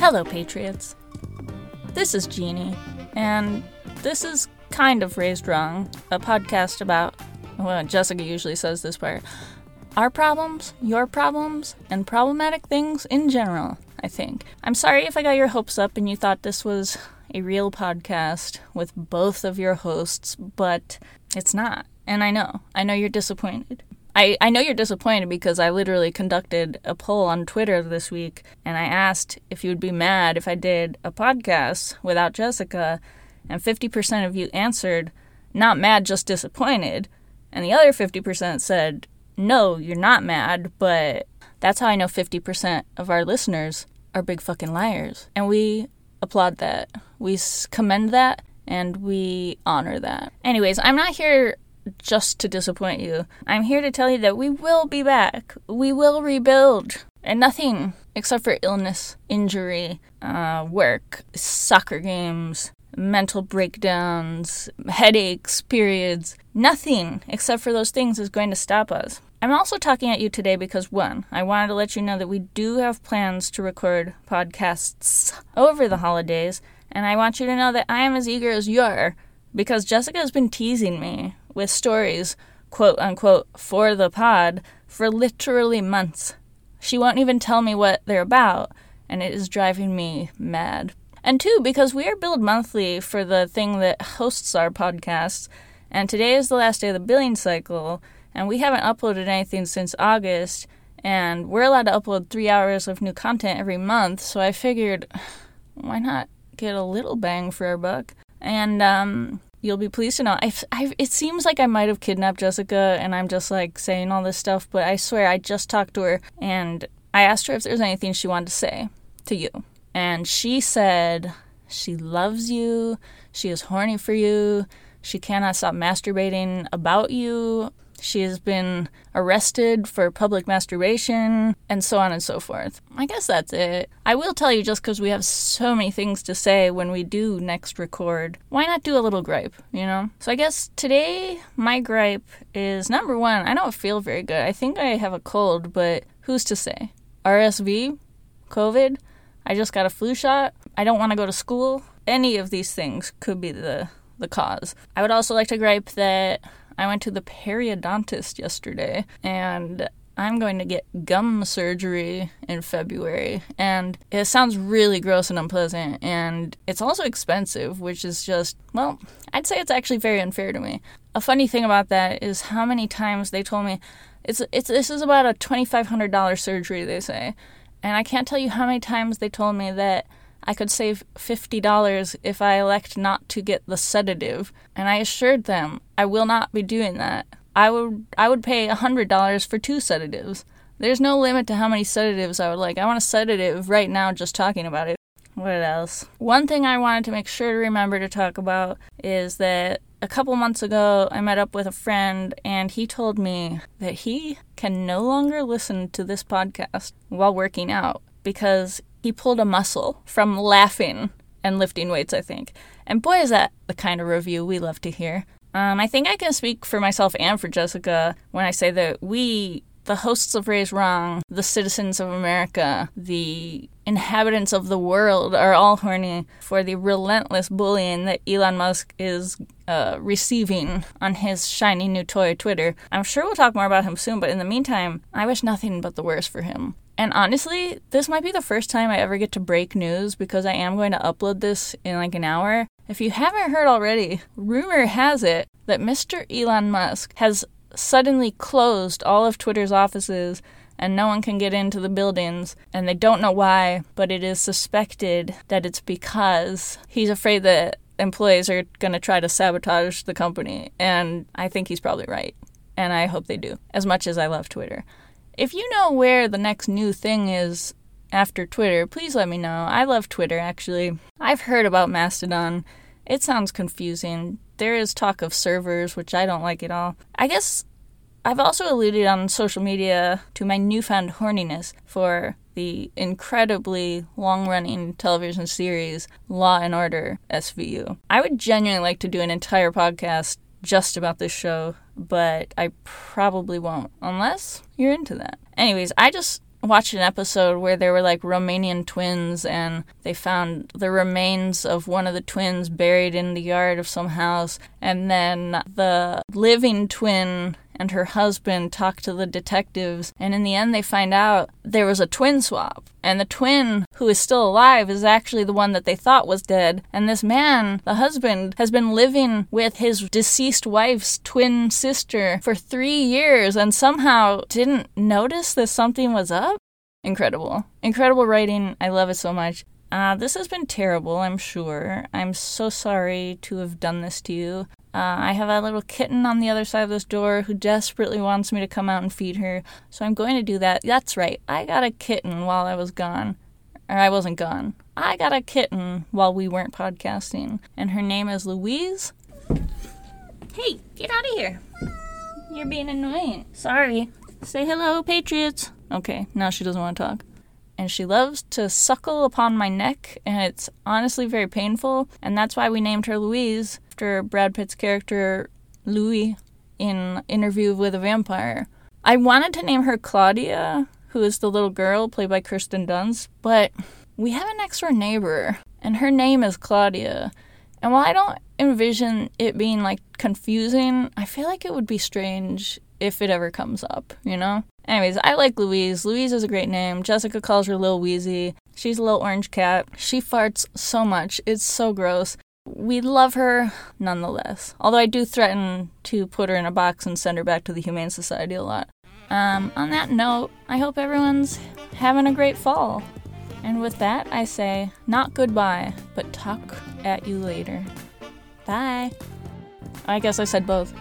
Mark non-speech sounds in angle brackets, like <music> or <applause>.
Hello, Patriots. This is Jeannie, and this is kind of Raised Wrong, a podcast about, well, Jessica usually says this part, our problems, your problems, and problematic things in general, I think. I'm sorry if I got your hopes up and you thought this was a real podcast with both of your hosts, but it's not. And I know. I know you're disappointed. I, I know you're disappointed because I literally conducted a poll on Twitter this week and I asked if you would be mad if I did a podcast without Jessica, and 50% of you answered, not mad, just disappointed. And the other 50% said, no, you're not mad, but that's how I know 50% of our listeners are big fucking liars. And we applaud that. We commend that and we honor that. Anyways, I'm not here just to disappoint you. I'm here to tell you that we will be back. We will rebuild. And nothing except for illness, injury, uh, work, soccer games, mental breakdowns, headaches, periods. Nothing except for those things is going to stop us. I'm also talking at you today because one, I wanted to let you know that we do have plans to record podcasts over the holidays, and I want you to know that I am as eager as you are because Jessica has been teasing me with stories, quote unquote, for the pod for literally months. She won't even tell me what they're about, and it is driving me mad. And two, because we are billed monthly for the thing that hosts our podcasts, and today is the last day of the billing cycle and we haven't uploaded anything since August, and we're allowed to upload three hours of new content every month, so I figured, <sighs> why not get a little bang for our buck? And um, you'll be pleased to know, I've, I've, it seems like I might have kidnapped Jessica, and I'm just like saying all this stuff, but I swear I just talked to her, and I asked her if there's anything she wanted to say to you. And she said she loves you, she is horny for you, she cannot stop masturbating about you, she has been arrested for public masturbation, and so on and so forth. I guess that's it. I will tell you just because we have so many things to say when we do next record, why not do a little gripe, you know? So I guess today my gripe is number one, I don't feel very good. I think I have a cold, but who's to say? RSV? COVID? I just got a flu shot. I don't want to go to school. Any of these things could be the the cause. I would also like to gripe that I went to the periodontist yesterday and I'm going to get gum surgery in February. And it sounds really gross and unpleasant. And it's also expensive, which is just, well, I'd say it's actually very unfair to me. A funny thing about that is how many times they told me it's, it's this is about a $2,500 surgery, they say. And I can't tell you how many times they told me that I could save $50 if I elect not to get the sedative, and I assured them I will not be doing that. I would I would pay $100 for two sedatives. There's no limit to how many sedatives I would like. I want a sedative right now just talking about it. What else? One thing I wanted to make sure to remember to talk about is that a couple months ago I met up with a friend and he told me that he can no longer listen to this podcast while working out because he pulled a muscle from laughing and lifting weights, I think. And boy, is that the kind of review we love to hear. Um, I think I can speak for myself and for Jessica when I say that we, the hosts of Raised Wrong, the citizens of America, the inhabitants of the world, are all horny for the relentless bullying that Elon Musk is uh, receiving on his shiny new toy, Twitter. I'm sure we'll talk more about him soon, but in the meantime, I wish nothing but the worst for him. And honestly, this might be the first time I ever get to break news because I am going to upload this in like an hour. If you haven't heard already, rumor has it that Mr. Elon Musk has suddenly closed all of Twitter's offices and no one can get into the buildings and they don't know why, but it is suspected that it's because he's afraid that employees are going to try to sabotage the company. And I think he's probably right. And I hope they do, as much as I love Twitter. If you know where the next new thing is after Twitter, please let me know. I love Twitter, actually. I've heard about Mastodon. It sounds confusing. There is talk of servers, which I don't like at all. I guess I've also alluded on social media to my newfound horniness for the incredibly long running television series Law and Order SVU. I would genuinely like to do an entire podcast just about this show, but I probably won't unless you're into that. Anyways, I just watched an episode where there were like Romanian twins and they found the remains of one of the twins buried in the yard of some house. And then the living twin and her husband talk to the detectives, and in the end, they find out there was a twin swap. And the twin who is still alive is actually the one that they thought was dead. And this man, the husband, has been living with his deceased wife's twin sister for three years and somehow didn't notice that something was up. Incredible. Incredible writing. I love it so much. Uh, this has been terrible, I'm sure. I'm so sorry to have done this to you. Uh, I have a little kitten on the other side of this door who desperately wants me to come out and feed her, so I'm going to do that. That's right, I got a kitten while I was gone. Or I wasn't gone. I got a kitten while we weren't podcasting, and her name is Louise. Hey, get out of here. You're being annoying. Sorry. Say hello, Patriots. Okay, now she doesn't want to talk and she loves to suckle upon my neck, and it's honestly very painful. And that's why we named her Louise after Brad Pitt's character Louis in Interview with a Vampire. I wanted to name her Claudia, who is the little girl played by Kirsten Dunst, but we have a next door neighbor, and her name is Claudia. And while I don't envision it being like confusing, I feel like it would be strange if it ever comes up, you know? Anyways, I like Louise. Louise is a great name. Jessica calls her Lil Wheezy. She's a little orange cat. She farts so much. It's so gross. We love her nonetheless. Although I do threaten to put her in a box and send her back to the Humane Society a lot. Um, on that note, I hope everyone's having a great fall. And with that, I say not goodbye, but talk at you later. Bye. I guess I said both.